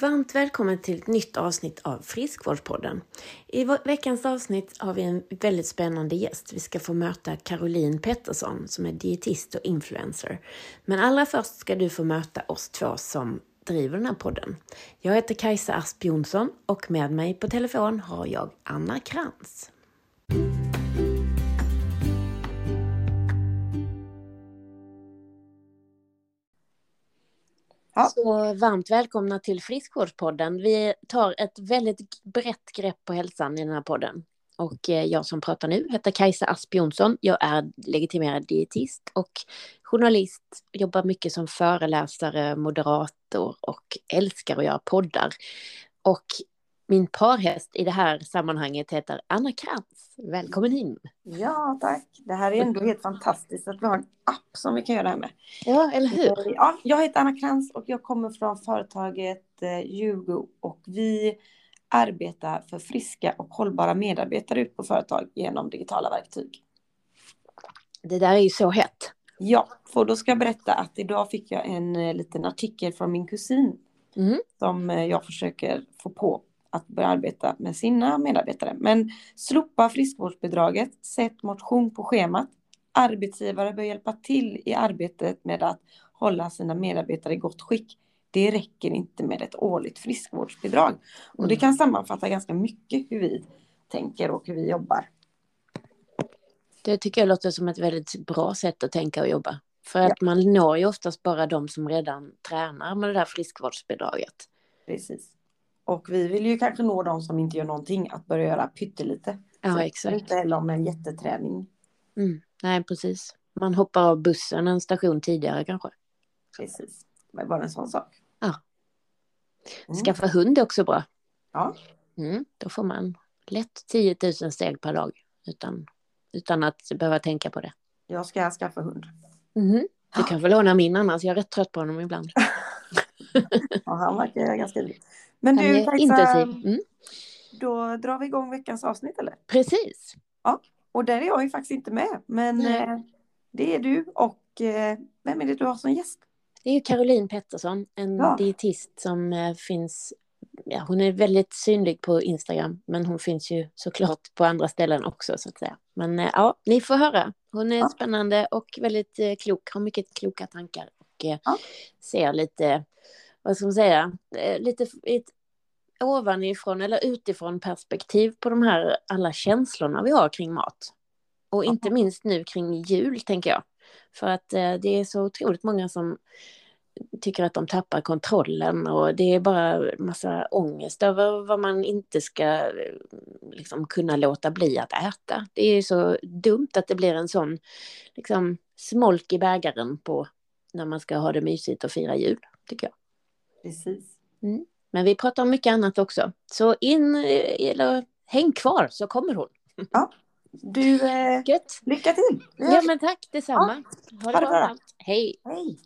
Varmt välkommen till ett nytt avsnitt av Friskvårdspodden. I veckans avsnitt har vi en väldigt spännande gäst. Vi ska få möta Caroline Pettersson som är dietist och influencer. Men allra först ska du få möta oss två som driver den här podden. Jag heter Kajsa Asp Jonsson och med mig på telefon har jag Anna Krantz. Ja. Så varmt välkomna till Friskvårdspodden. Vi tar ett väldigt brett grepp på hälsan i den här podden. Och eh, jag som pratar nu heter Kajsa Asp Jonsson. Jag är legitimerad dietist och journalist. Jobbar mycket som föreläsare, moderator och älskar att göra poddar. Och min parhäst i det här sammanhanget heter Anna Krantz. Välkommen in! Ja, tack. Det här är ändå helt fantastiskt att vi har en app som vi kan göra det här med. Ja, eller hur? Ja, jag heter Anna Krantz och jag kommer från företaget eh, Jugo och vi arbetar för friska och hållbara medarbetare ut på företag genom digitala verktyg. Det där är ju så hett. Ja, för då ska jag berätta att idag fick jag en eh, liten artikel från min kusin mm. som eh, jag försöker få på att börja arbeta med sina medarbetare. Men slopa friskvårdsbidraget, sätt motion på schemat. Arbetsgivare bör hjälpa till i arbetet med att hålla sina medarbetare i gott skick. Det räcker inte med ett årligt friskvårdsbidrag. Och det mm. kan sammanfatta ganska mycket hur vi tänker och hur vi jobbar. Det tycker jag låter som ett väldigt bra sätt att tänka och jobba. För att ja. man når ju oftast bara de som redan tränar med det där friskvårdsbidraget. Precis. Och vi vill ju kanske nå de som inte gör någonting att börja göra pyttelite. Ja, exakt. Inte heller om en jätteträning. Mm. Nej, precis. Man hoppar av bussen en station tidigare kanske. Precis. Det var en sån sak. Ja. Mm. Skaffa hund är också bra. Ja. Mm. Då får man lätt 10 000 steg per dag utan, utan att behöva tänka på det. Jag ska skaffa hund. Mm. Du kan få låna min annars, jag är rätt trött på honom ibland. ja, han verkar ganska men du, Kajsa. Mm. då drar vi igång veckans avsnitt eller? Precis. Ja, och där är jag ju faktiskt inte med, men eh, det är du och eh, vem är det du har som gäst? Det är ju Caroline Pettersson, en ja. dietist som eh, finns Ja, hon är väldigt synlig på Instagram, men hon finns ju såklart på andra ställen också så att säga. Men ja, ni får höra. Hon är ja. spännande och väldigt klok, har mycket kloka tankar och ja. ser lite vad ska man säga, eh, lite ett ovanifrån eller utifrån perspektiv på de här alla känslorna vi har kring mat. Och inte minst nu kring jul, tänker jag. För att eh, det är så otroligt många som tycker att de tappar kontrollen och det är bara massa ångest över vad man inte ska eh, liksom, kunna låta bli att äta. Det är så dumt att det blir en sån liksom, smolk i bägaren på när man ska ha det mysigt och fira jul, tycker jag. Precis. Mm. Men vi pratar om mycket annat också. Så in, eh, eller häng kvar så kommer hon. Ja. Du, eh, Gött. lycka till. Ja, men tack detsamma. Ja. Ha det bra. Hej. Hej.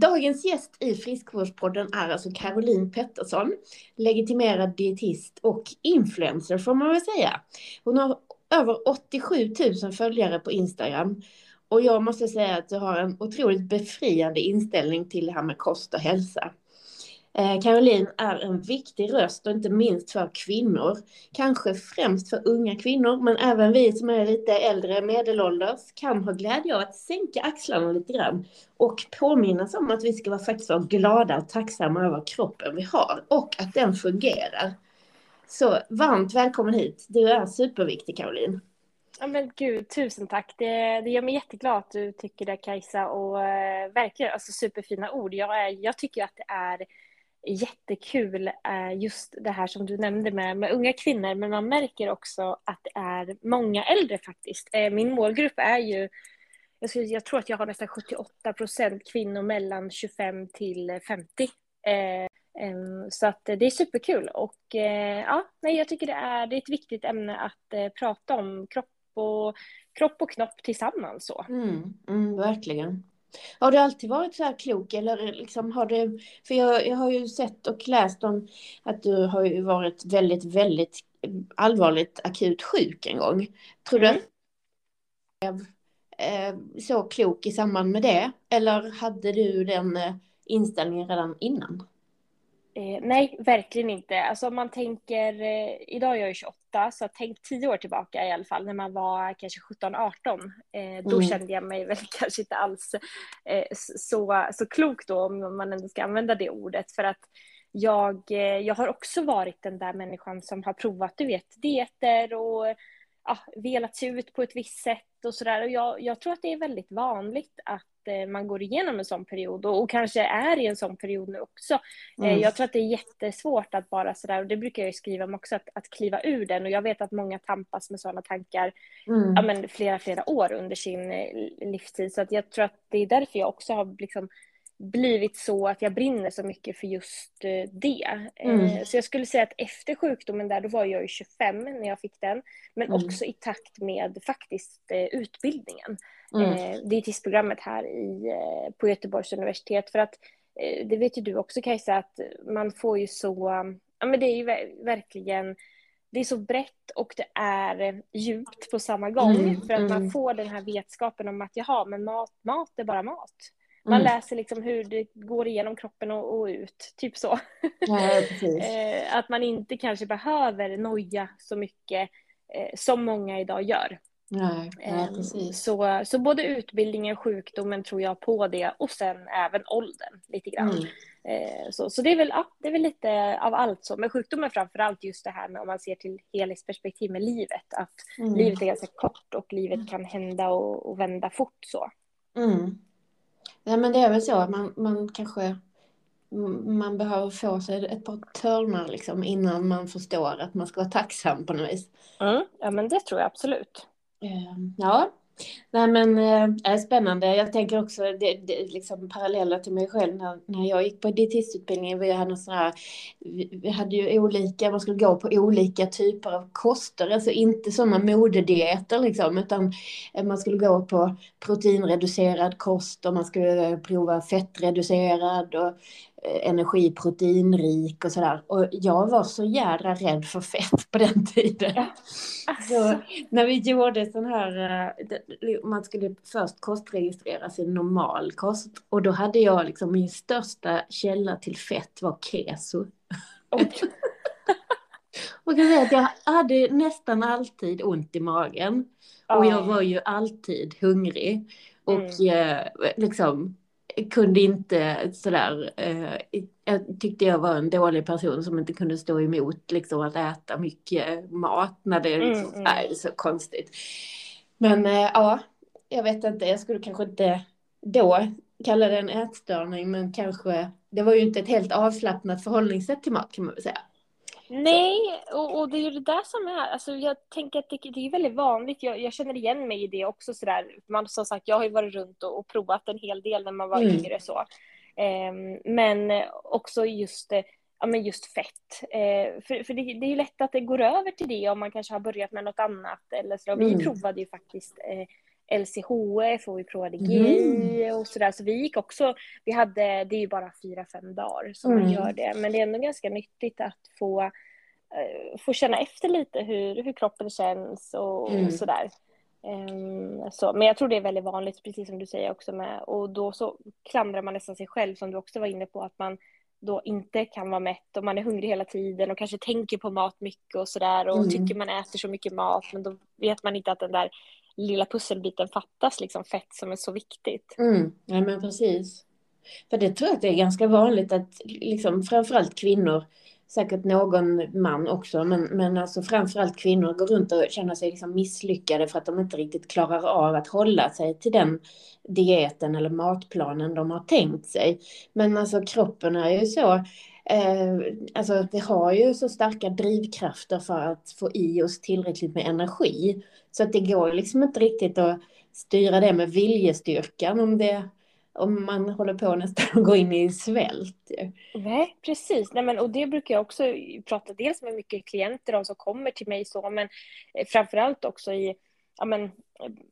Dagens gäst i Friskvårdspodden är alltså Caroline Pettersson, legitimerad dietist och influencer får man väl säga. Hon har över 87 000 följare på Instagram och jag måste säga att du har en otroligt befriande inställning till det här med kost och hälsa. Eh, Caroline är en viktig röst och inte minst för kvinnor. Kanske främst för unga kvinnor, men även vi som är lite äldre, medelålders, kan ha glädje av att sänka axlarna lite grann och påminnas om att vi ska vara faktiskt vara glada och tacksamma över kroppen vi har och att den fungerar. Så varmt välkommen hit. Du är superviktig, Caroline. Ja, men gud, tusen tack. Det, det gör mig jätteglad att du tycker det, Kajsa. Och eh, verkligen alltså, superfina ord. Jag, är, jag tycker att det är jättekul eh, just det här som du nämnde med, med unga kvinnor, men man märker också att det är många äldre faktiskt. Eh, min målgrupp är ju, jag, skulle, jag tror att jag har nästan 78 procent kvinnor mellan 25 till 50. Eh, så att det är superkul och ja, nej, jag tycker det är, det är ett viktigt ämne att prata om kropp och, kropp och knopp tillsammans. Så. Mm, mm, verkligen. Har du alltid varit så här klok eller liksom har du, för jag, jag har ju sett och läst om att du har ju varit väldigt, väldigt allvarligt akut sjuk en gång. Tror du, mm. eh, så klok i samband med det? Eller hade du den eh, inställningen redan innan? Eh, nej, verkligen inte. Alltså om man tänker, eh, idag är jag 28, så tänk tio år tillbaka i alla fall, när man var kanske 17-18. Eh, då mm. kände jag mig väl kanske inte alls eh, så, så klok då, om man ändå ska använda det ordet. För att jag, eh, jag har också varit den där människan som har provat, du vet, dieter och ja, velat se ut på ett visst sätt och sådär. Och jag, jag tror att det är väldigt vanligt att eh, man går igenom en sån period och, och, kanske är i en sån period nu också. Eh, mm. jag tror att det är jättesvårt att bara sådär, och det brukar jag ju skriva om också, att, att kliva ur den. Och jag vet att många tampas med sådana tankar mm. ja, men flera, flera år under sin eh, livstid. Så att jag tror att det är därför jag också har liksom blivit så att jag brinner så mycket för just eh, det. Eh, mm. Så jag skulle säga att efter sjukdomen där, då var jag ju 25 när jag fick den, men mm. också i takt med faktiskt eh, utbildningen. Mm. Dietistprogrammet här i, på Göteborgs universitet. För att det vet ju du också Kajsa, att man får ju så, ja men det är ju verkligen det är så brett och det är djupt på samma gång. Mm, för att mm. man får den här vetskapen om att jaha, men mat, mat är bara mat. Man mm. läser liksom hur det går igenom kroppen och, och ut, typ så. Ja, eh, att man inte kanske behöver noja så mycket eh, som många idag gör. Nej, ja, ehm, så, så både utbildningen, sjukdomen tror jag på det och sen även åldern lite grann. Mm. Eh, så, så det, är väl, ja, det är väl lite av allt så. Men sjukdomen framför allt just det här med om man ser till helhetsperspektiv med livet. Att mm. livet är ganska kort och livet kan hända och, och vända fort så. Mm. Nej men det är väl så att man, man kanske man behöver få sig ett par törnar liksom innan man förstår att man ska vara tacksam på något vis. Mm, ja men det tror jag absolut. Ehm, ja, Nej men äh, spännande. Jag tänker också det, det, liksom paralleller till mig själv när, när jag gick på dietistutbildningen. Vi hade, sån här, vi, hade ju olika, man skulle gå på olika typer av koster, alltså inte sådana modedieter liksom, utan eh, man skulle gå på proteinreducerad kost och man skulle eh, prova fettreducerad och Eh, energiproteinrik och sådär. Och jag var så jädra rädd för fett på den tiden. Ja. Alltså. Så när vi gjorde sån här, eh, man skulle först kostregistrera sin normal kost och då hade jag liksom min största källa till fett var keso. Oh. Kan säga att jag hade nästan alltid ont i magen. Och jag var ju alltid hungrig. Och mm. eh, liksom kunde inte sådär, eh, jag tyckte jag var en dålig person som inte kunde stå emot liksom att äta mycket mat när det liksom, mm, mm. är så konstigt. Men eh, ja, jag vet inte, jag skulle kanske inte då kalla det en ätstörning, men kanske, det var ju inte ett helt avslappnat förhållningssätt till mat kan man väl säga. Nej, och, och, det är ju det där som är, alltså jag tänker att det, det är väldigt vanligt, jag, jag, känner igen mig i det också sådär, man som sagt, jag har ju varit runt och, och provat en hel del när man var mm. yngre så. Um, men också just, ja men just fett, uh, för, för det, det, är ju lätt att det går över till det om man kanske har börjat med något annat eller så. Mm. Vi provade ju faktiskt uh, LCHF och vi provade GI mm. och sådär. Så vi gick också, vi hade, det är ju bara fyra, fem dagar som mm. man gör det. Men det är ändå ganska nyttigt att få, uh, få känna efter lite hur, hur kroppen känns och, mm. och sådär. Um, så, men jag tror det är väldigt vanligt, precis som du säger också med, och då så klandrar man nästan sig själv som du också var inne på, att man då inte kan vara mätt och man är hungrig hela tiden och kanske tänker på mat mycket och sådär och mm. tycker man äter så mycket mat men då vet man inte att den där lilla pusselbiten fattas, liksom fett som är så viktigt. Mm, ja men precis. För det tror jag att det är ganska vanligt att liksom framförallt kvinnor, säkert någon man också, men, men alltså framförallt kvinnor går runt och känner sig liksom misslyckade för att de inte riktigt klarar av att hålla sig till den dieten eller matplanen de har tänkt sig. Men alltså kroppen är ju så Eh, alltså vi har ju så starka drivkrafter för att få i oss tillräckligt med energi. Så att det går liksom inte riktigt att styra det med viljestyrkan om, det, om man håller på nästan att gå in i svält. Nej, precis. Nej, men, och det brukar jag också prata dels med mycket klienter om som kommer till mig så, men eh, framförallt också i ja, men,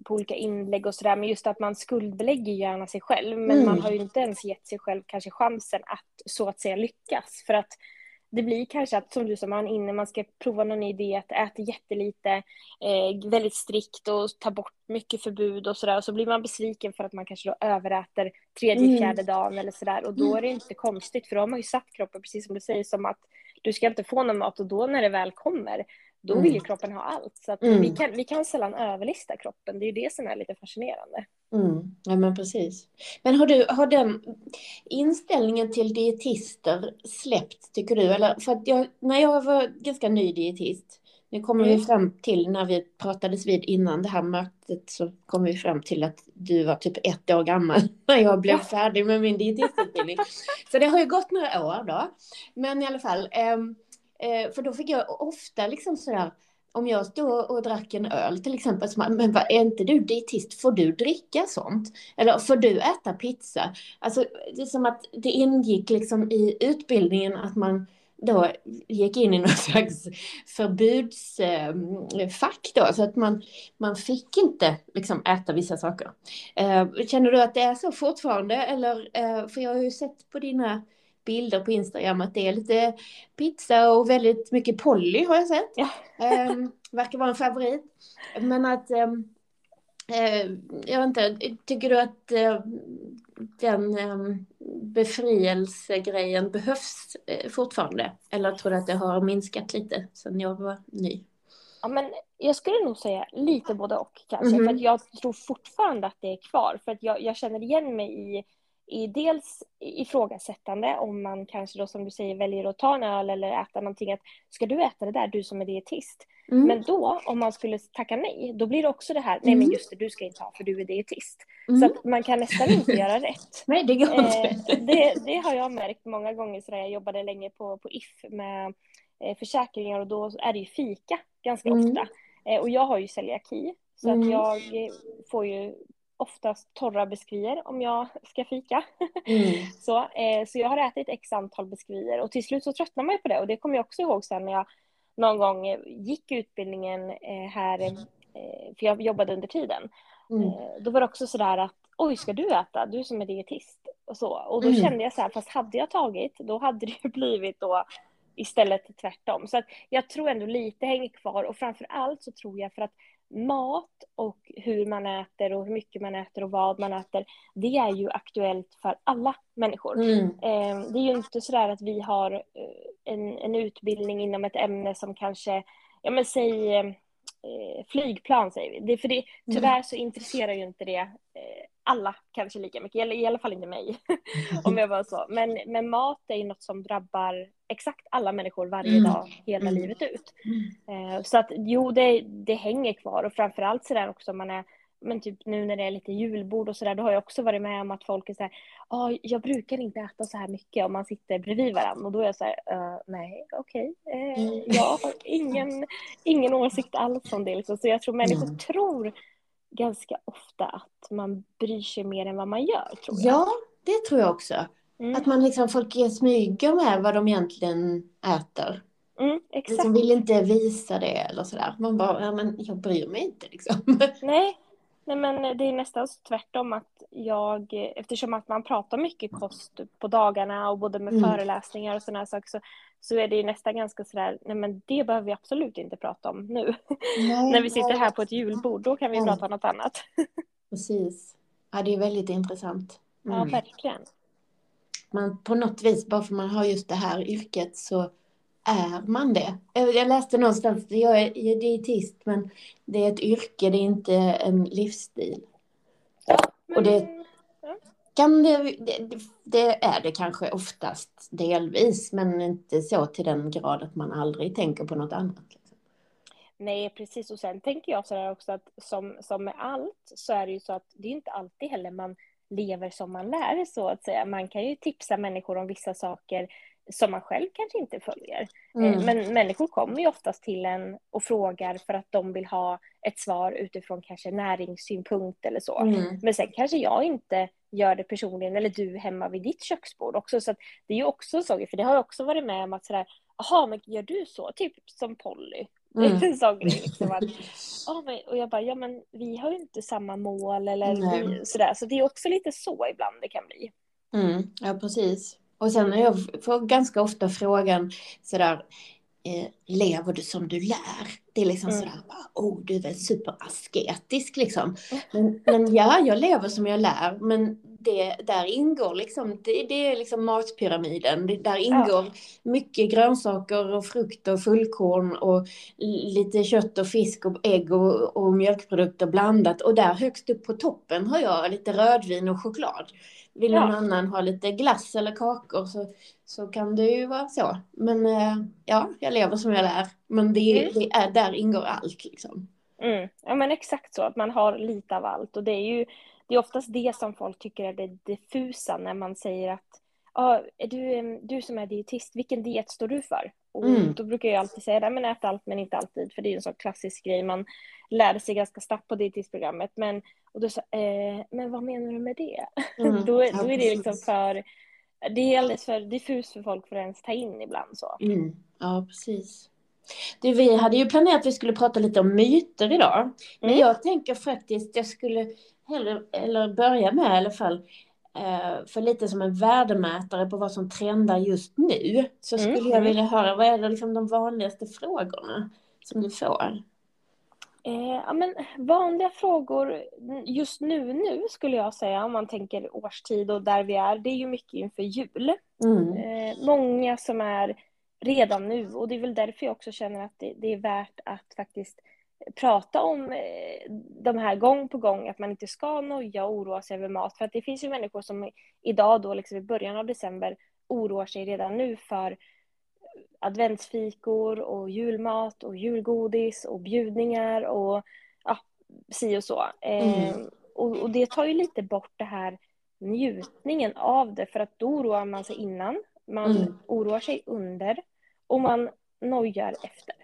på olika inlägg och sådär, men just att man skuldbelägger gärna sig själv, men mm. man har ju inte ens gett sig själv kanske chansen att så att säga lyckas, för att det blir kanske att som du sa, man innan man ska prova någon ny diet, äter jättelite, eh, väldigt strikt och tar bort mycket förbud och sådär. Och så blir man besviken för att man kanske då överäter tredje, mm. fjärde dagen eller sådär. Och då är det inte konstigt, för då har man ju satt kroppen, precis som du säger, som att du ska inte få någon mat och då när det väl kommer, då vill ju mm. kroppen ha allt. Så att mm. vi, kan, vi kan sällan överlista kroppen. Det är ju det som är lite fascinerande. Mm. Ja men precis. Men har du, har den inställningen till dietister släppt tycker du? Eller, för att jag, när jag var ganska ny dietist, nu kommer mm. vi fram till när vi pratades vid innan det här mötet så kom vi fram till att du var typ ett år gammal när jag blev färdig med min dietistutbildning. så det har ju gått några år då. Men i alla fall, eh, Eh, för då fick jag ofta liksom sådär, om jag stod och drack en öl till exempel, så man, men vad, är inte du dietist, får du dricka sånt? Eller får du äta pizza? Alltså det är som att det ingick liksom i utbildningen att man då gick in i någon slags förbudsfack då, så att man, man fick inte liksom äta vissa saker. Eh, känner du att det är så fortfarande? Eller, eh, för jag har ju sett på dina bilder på Instagram att det är lite pizza och väldigt mycket Polly har jag sett. Ja. um, verkar vara en favorit. Men att, um, uh, jag vet inte, tycker du att uh, den um, befrielsegrejen behövs uh, fortfarande? Eller tror du att det har minskat lite sedan jag var ny? Ja, men jag skulle nog säga lite både och kanske. Mm -hmm. För jag tror fortfarande att det är kvar. För att jag, jag känner igen mig i i dels ifrågasättande om man kanske då som du säger väljer att ta en öl eller äta någonting. Att, ska du äta det där, du som är dietist? Mm. Men då, om man skulle tacka nej, då blir det också det här, nej men mm. just det, du ska inte ha för du är dietist. Mm. Så att man kan nästan inte göra rätt. Nej, det går inte. Eh, det, det, har jag märkt många gånger, så jag jobbade länge på, på If med eh, försäkringar och då är det ju fika ganska mm. ofta. Eh, och jag har ju celiaki, så att mm. jag får ju oftast torra biskvier om jag ska fika. Mm. så, eh, så jag har ätit x antal biskvier och till slut så tröttnar man ju på det och det kommer jag också ihåg sen när jag någon gång gick utbildningen eh, här, eh, för jag jobbade under tiden. Mm. Eh, då var det också sådär att oj, ska du äta? Du som är dietist. Och, så. och då mm. kände jag så här, fast hade jag tagit, då hade det ju blivit då istället tvärtom. Så att jag tror ändå lite hänger kvar och framför allt så tror jag för att mat och hur man äter och hur mycket man äter och vad man äter, det är ju aktuellt för alla människor. Mm. Ehm, det är ju inte sådär att vi har eh, en, en utbildning inom ett ämne som kanske, ja men säg eh, flygplan säger vi. Det, för det, tyvärr så intresserar ju inte det eh, alla kanske lika mycket, eller i alla fall inte mig, om jag var så. Men, men mat är ju något som drabbar exakt alla människor varje mm. dag, hela mm. livet ut. Mm. Eh, så att jo, det, det hänger kvar och framförallt sådär också om man är men typ nu när det är lite julbord och sådär, då har jag också varit med om att folk är såhär, ja, oh, jag brukar inte äta så här mycket om man sitter bredvid varandra och då är jag såhär, uh, nej, okej, okay. eh, mm. jag har ingen, ingen åsikt alls om det liksom. Så jag tror människor mm. tror ganska ofta att man bryr sig mer än vad man gör. Tror jag. Ja, det tror jag också. Mm. Att man liksom, folk smyger med vad de egentligen äter. Mm, exakt. Liksom vill inte visa det eller sådär. Man bara, ja men jag bryr mig inte liksom. Nej, Nej men det är nästan tvärtom att jag, eftersom att man pratar mycket kost på dagarna och både med mm. föreläsningar och sådana saker så, så är det nästan ganska sådär, nej men det behöver vi absolut inte prata om nu. Nej, När vi sitter här på ett julbord, då kan vi nej. prata om något annat. Precis. Ja, det är väldigt intressant. Mm. Ja, verkligen. Man, på något vis, bara för man har just det här yrket så är man det? Jag läste någonstans, jag är dietist, men det är ett yrke, det är inte en livsstil. Och det, kan det, det, det, är det kanske oftast delvis, men inte så till den grad att man aldrig tänker på något annat. Liksom. Nej, precis. Och sen tänker jag så här också att som, som med allt så är det ju så att det är inte alltid heller man lever som man lär, så att säga. Man kan ju tipsa människor om vissa saker som man själv kanske inte följer. Eh, mm. Men människor kommer ju oftast till en och frågar för att de vill ha ett svar utifrån kanske näringssynpunkt eller så. Mm. Men sen kanske jag inte gör det personligen eller du hemma vid ditt köksbord också. Så det är ju också så, för det har jag också varit med om att sådär, jaha, men gör du så? Typ som Polly. Mm. en sån grej. Liksom att, oh, men, och jag bara, ja men vi har ju inte samma mål eller vi, sådär. Så det är också lite så ibland det kan bli. Mm. Ja, precis. Och sen har jag får ganska ofta frågan sådär, eh, lever du som du lär? Det är liksom mm. sådär, oh du är väl superasketisk liksom. Men, men ja, jag lever som jag lär, men det, där ingår liksom, det, det är liksom matpyramiden. Det, där ingår ja. mycket grönsaker och frukt och fullkorn och lite kött och fisk och ägg och, och mjölkprodukter blandat. Och där högst upp på toppen har jag lite rödvin och choklad. Vill ja. någon annan ha lite glass eller kakor så, så kan det ju vara så. Men eh, ja, jag lever som jag lär. Men det, mm. det är, där ingår allt liksom. Mm. Ja men exakt så, att man har lite av allt. Och det är ju det är oftast det som folk tycker är det diffusa när man säger att ah, du, du som är dietist, vilken diet står du för? Och mm. då brukar jag alltid säga det, men ät allt men inte alltid, för det är en sån klassisk grej man lärde sig ganska snabbt på dietistprogrammet. Men, och då sa, eh, men vad menar du med det? Mm. då, då är det liksom för, det är alldeles för diffust för folk för att ens ta in ibland så. Mm. Ja, precis. Du, vi hade ju planerat att vi skulle prata lite om myter idag. Men mm. jag tänker faktiskt, jag skulle hellre, eller börja med i alla fall, för lite som en värdemätare på vad som trendar just nu, så mm, skulle mm. jag vilja höra, vad är det liksom de vanligaste frågorna som du får? Eh, ja, men vanliga frågor just nu, nu skulle jag säga, om man tänker årstid och där vi är, det är ju mycket inför jul. Mm. Eh, många som är redan nu och det är väl därför jag också känner att det, det är värt att faktiskt prata om eh, de här gång på gång, att man inte ska noja och oroa sig över mat. För att det finns ju människor som idag då, liksom i början av december, oroar sig redan nu för adventsfikor och julmat och julgodis och bjudningar och ja, si och så. Mm. Eh, och, och, det tar ju lite bort det här njutningen av det, för att då oroar man sig innan, man mm. oroar sig under och man nojar efter.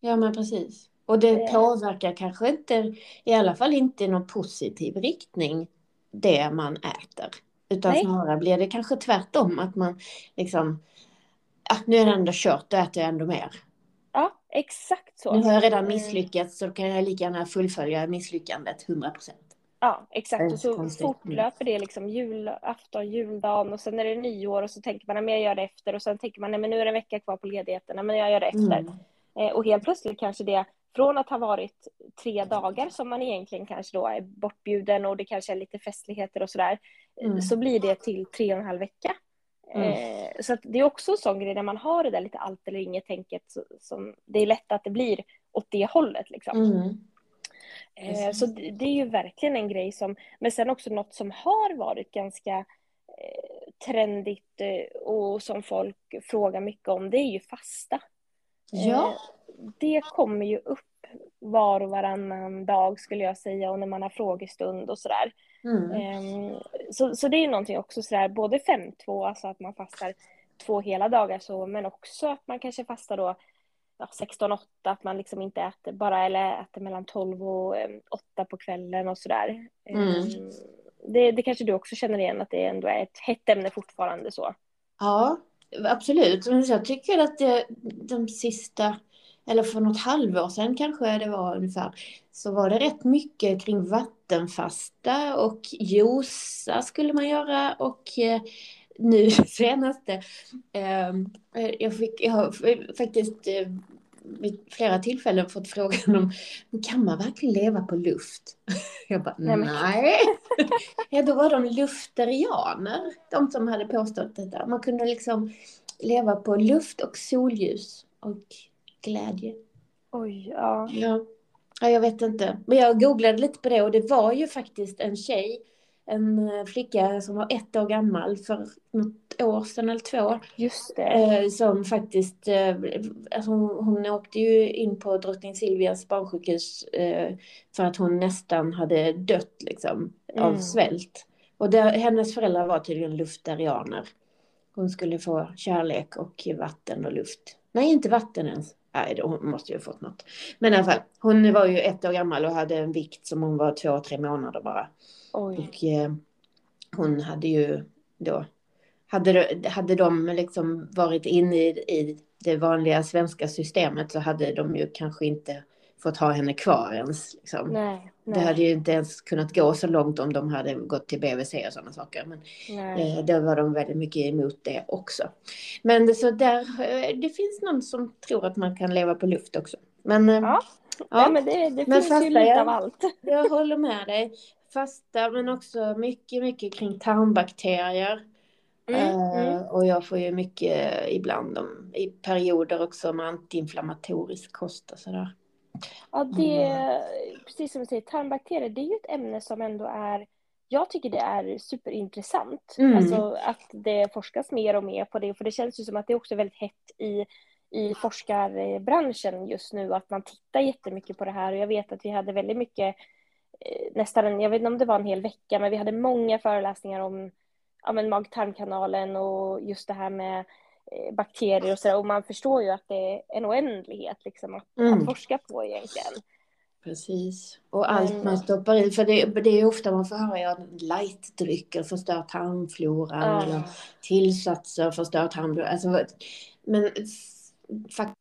Ja, men precis. Och det påverkar kanske inte, i alla fall inte i någon positiv riktning, det man äter. Utan Nej. snarare blir det kanske tvärtom, att man liksom, att nu är det ändå kört, då äter jag ändå mer. Ja, exakt så. Nu har jag redan misslyckats, så då kan jag lika gärna fullfölja misslyckandet 100 procent. Ja, exakt. Och så fortlöper det liksom julafton, juldagen och sen är det nyår och så tänker man att jag gör det efter och sen tänker man nej men nu är det en vecka kvar på ledigheten, men jag gör det efter. Mm. Eh, och helt plötsligt kanske det från att ha varit tre dagar som man egentligen kanske då är bortbjuden och det kanske är lite festligheter och sådär, mm. så blir det till tre och en halv vecka. Mm. Eh, så det är också en sån grej när man har det där lite allt eller inget tänket, så, som, det är lätt att det blir åt det hållet liksom. Mm. Eh, så det, är ju verkligen en grej som, men sen också något som har varit ganska eh, trendigt och som folk frågar mycket om, det är ju fasta. Ja. Det kommer ju upp var och varannan dag skulle jag säga och när man har frågestund och sådär. Mm. Ehm, så, så det är någonting också sådär, både 5-2, alltså att man fastar två hela dagar så, men också att man kanske fastar då ja, 16-8, att man liksom inte äter bara, eller äter mellan 12 och 8 på kvällen och sådär. Mm. Ehm, det, det kanske du också känner igen, att det ändå är ett hett ämne fortfarande så. Ja, absolut. Jag tycker att det, de sista eller för något halvår sedan kanske det var ungefär, så var det rätt mycket kring vattenfasta och josa skulle man göra och eh, nu senaste, ehm, eh, jag, fick, jag har faktiskt eh, vid flera tillfällen fått frågan om kan man verkligen leva på luft? Jag bara nej. nej. ja, då var de lufterianer, de som hade påstått detta. Man kunde liksom leva på luft och solljus och glädje. Oj, ja. ja. Ja, jag vet inte. Men jag googlade lite på det och det var ju faktiskt en tjej, en eh, flicka som var ett år gammal för något år sedan eller två. Just det. Eh, som faktiskt, eh, alltså hon, hon åkte ju in på Drottning Silvias barnsjukhus för att hon nästan hade dött liksom mm. av svält. Och det, hennes föräldrar var tydligen luftarianer. Hon skulle få kärlek och vatten och luft. Nej, inte vatten ens. Nej, hon måste ju ha fått något. Men i alla fall, hon var ju ett år gammal och hade en vikt som hon var två, tre månader bara. Oj. Och eh, hon hade ju då, hade, hade de liksom varit inne i, i det vanliga svenska systemet så hade de ju kanske inte fått ha henne kvar ens. Liksom. Nej, nej. Det hade ju inte ens kunnat gå så långt om de hade gått till BVC och sådana saker. Men eh, då var de väldigt mycket emot det också. Men så där, eh, det finns någon som tror att man kan leva på luft också. Men, eh, ja. ja. ja men det, det men finns ju lite jag, av allt. Jag håller med dig. Fasta men också mycket, mycket kring tarmbakterier. Mm, uh, mm. Och jag får ju mycket ibland om, i perioder också med antiinflammatorisk kost och sådär. Ja, det mm. precis som du säger, tarmbakterier, det är ju ett ämne som ändå är jag tycker det är superintressant. Mm. Alltså att det forskas mer och mer på det. För det känns ju som att det är också väldigt hett i, i forskarbranschen just nu. Att man tittar jättemycket på det här. Och jag vet att vi hade väldigt mycket, eh, nästan, jag vet inte om det var en hel vecka, men vi hade många föreläsningar om ja, mag-tarmkanalen och just det här med bakterier och sådär. Och man förstår ju att det är en oändlighet liksom, att, mm. att forska på egentligen. Precis. Och allt Men... man stoppar i. För det, det är ofta man får höra ja, lightdrycker förstör tarmfloran. Ja. Eller tillsatser förstör tarmfloran. Alltså, men faktiskt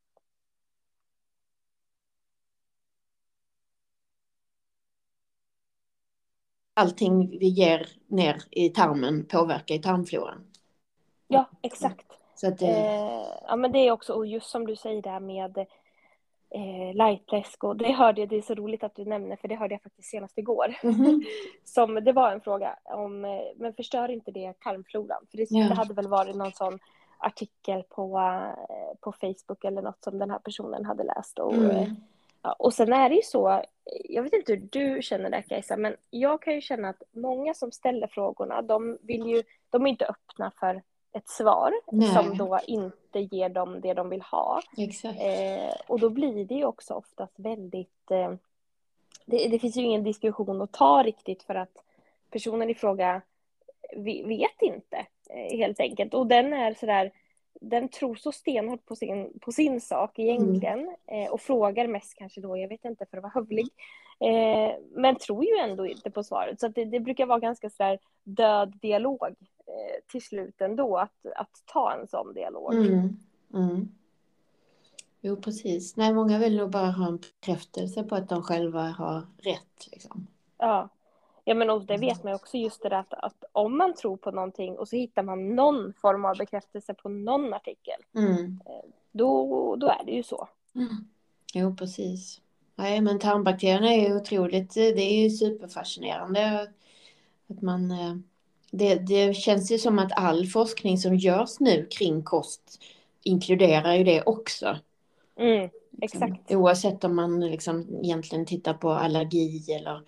allting vi ger ner i tarmen påverkar i tarmfloran. Ja, exakt. Så att, eh, ja, men det är också, och just som du säger där med eh, lightläsk och det hörde jag, det är så roligt att du nämner för det hörde jag faktiskt senast igår. Mm -hmm. Som, det var en fråga om, eh, men förstör inte det tarmfloran? För det, yeah. det hade väl varit någon sån artikel på, eh, på Facebook eller något som den här personen hade läst. Och, mm. Eh, ja, och sen är det ju så, jag vet inte hur du känner det Kajsa, men jag kan ju känna att många som ställer frågorna, de vill ju, de är inte öppna för ett svar Nej. som då inte ger dem det de vill ha. Eh, och då blir det ju också oftast väldigt... Eh, det, det, finns ju ingen diskussion att ta riktigt för att personen i fråga vet inte eh, helt enkelt. Och den är sådär, den tror så stenhårt på sin, på sin sak egentligen mm. Eh, och frågar mest kanske då, jag vet inte för att vara hövlig, eh, men tror ju ändå inte på svaret. Så det, det, brukar vara ganska sådär död dialog till slut ändå att, att ta en sån dialog. Mm. Mm. Jo, precis. Nej, många vill nog bara ha en bekräftelse på att de själva har rätt. Liksom. Ja. Ja, men och det vet man också just det där att, att om man tror på någonting och så hittar man någon form av bekräftelse på någon artikel, mm. Eh, då, då är det ju så. Mm. Jo, precis. Nej, men tarmbakterierna är ju otroligt, det är ju superfascinerande att man eh, det, det känns ju som att all forskning som görs nu kring kost inkluderar ju det också. Mm, exakt. Oavsett om man liksom egentligen tittar på allergi eller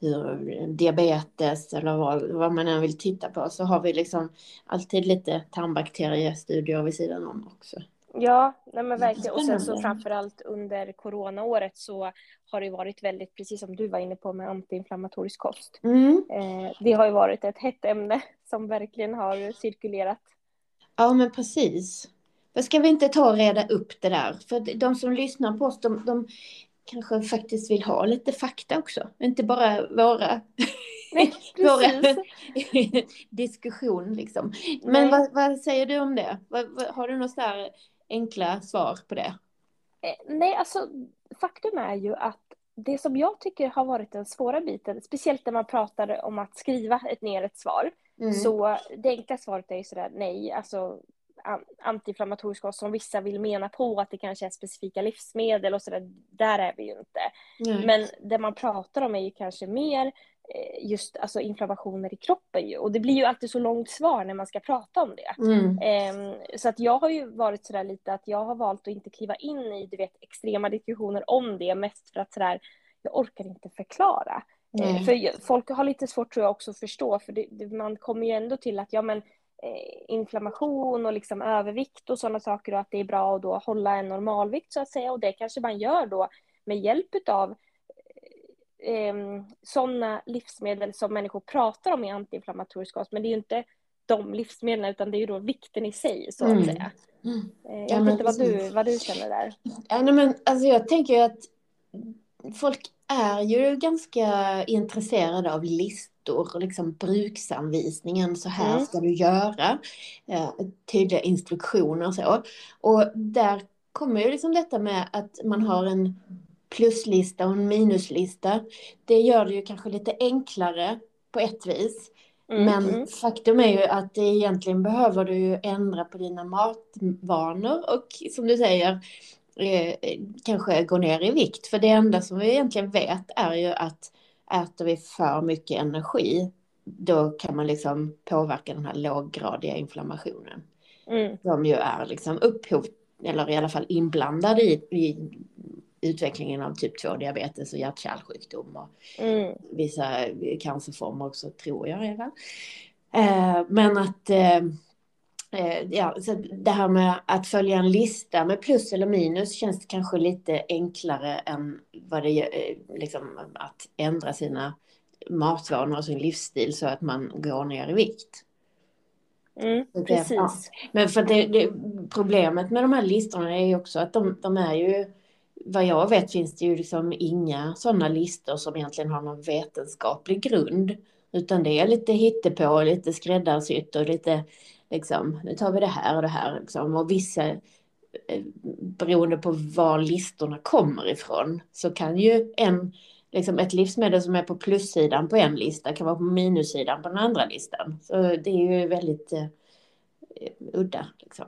hur, diabetes eller vad, vad man än vill titta på så har vi liksom alltid lite tarmbakteriestudier vid sidan om också. Ja, nej men verkligen. Och sen så framförallt under coronaåret så har det varit väldigt, precis som du var inne på med antiinflammatorisk kost. Mm. Eh, det har ju varit ett hett ämne som verkligen har cirkulerat. Ja, men precis. För ska vi inte ta och reda upp det där? För de som lyssnar på oss, de, de kanske faktiskt vill ha lite fakta också. Inte bara våra, Nej, våra diskussion liksom. Men vad, vad, säger du om det? Har du något där enkla svar på det? Eh, nej, alltså faktum är ju att det som jag tycker har varit den svåra biten, speciellt när man pratar om att skriva ett, ner ett svar, mm. så det enkla svaret är ju sådär nej, alltså antiinflammatorisk kost som vissa vill mena på att det kanske är specifika livsmedel och sådär, där är vi ju inte. Mm. Men det man pratar om är ju kanske mer just alltså inflammationer i kroppen ju. Och det blir ju alltid så långt svar när man ska prata om det. Mm. Um, så att jag har ju varit sådär lite att jag har valt att inte kliva in i du vet, extrema diskussioner om det mest för att sådär, jag orkar inte förklara. Mm. för folk har lite svårt tror jag också att förstå för det, det, man kommer ju ändå till att ja men eh, inflammation och liksom övervikt och sådana saker och att det är bra att då hålla en normalvikt så att säga och det kanske man gör då med hjälp av eh, sådana livsmedel som människor pratar om i antiinflammatorisk kost, men det är ju inte de livsmedlen utan det är ju då vikten i sig så att mm. säga. Mm. Jag ja, vet inte vad du, vad du känner där. Ja, nej, men, alltså, jag tänker att folk är ju ganska intresserade av listor och liksom bruksanvisningen, så här mm. ska du göra, eh, tydliga instruktioner och så. Och där kommer ju liksom detta med att man har en pluslista och en minuslista. Det gör det ju kanske lite enklare på ett vis. Mm, Men mm. faktum är ju att det egentligen behöver du ju ändra på dina matvanor och som du säger eh, kanske gå ner i vikt. För det enda som vi egentligen vet är ju att äter vi för mycket energi då kan man liksom påverka den här låggradiga inflammationen. Mm. Som ju är liksom upphov, eller i alla fall inblandad i, i utvecklingen av typ 2-diabetes och hjärt-kärlsjukdom och mm. vissa cancerformer också tror jag redan. Eh, men att eh, eh, ja, så det här med att följa en lista med plus eller minus känns kanske lite enklare än vad det är, liksom, att ändra sina matvanor och sin livsstil så att man går ner i vikt. Mm, precis. Ja. Men för det, det, problemet med de här listorna är ju också att de, de är ju vad jag vet finns det ju liksom inga sådana listor som egentligen har någon vetenskaplig grund. Utan det är lite hittepå, lite skräddarsytt och lite liksom, nu tar vi det här och det här liksom. Och vissa, eh, beroende på var listorna kommer ifrån, så kan ju en, liksom ett livsmedel som är på plussidan på en lista kan vara på minussidan på den andra listan. Så det är ju väldigt eh, udda liksom.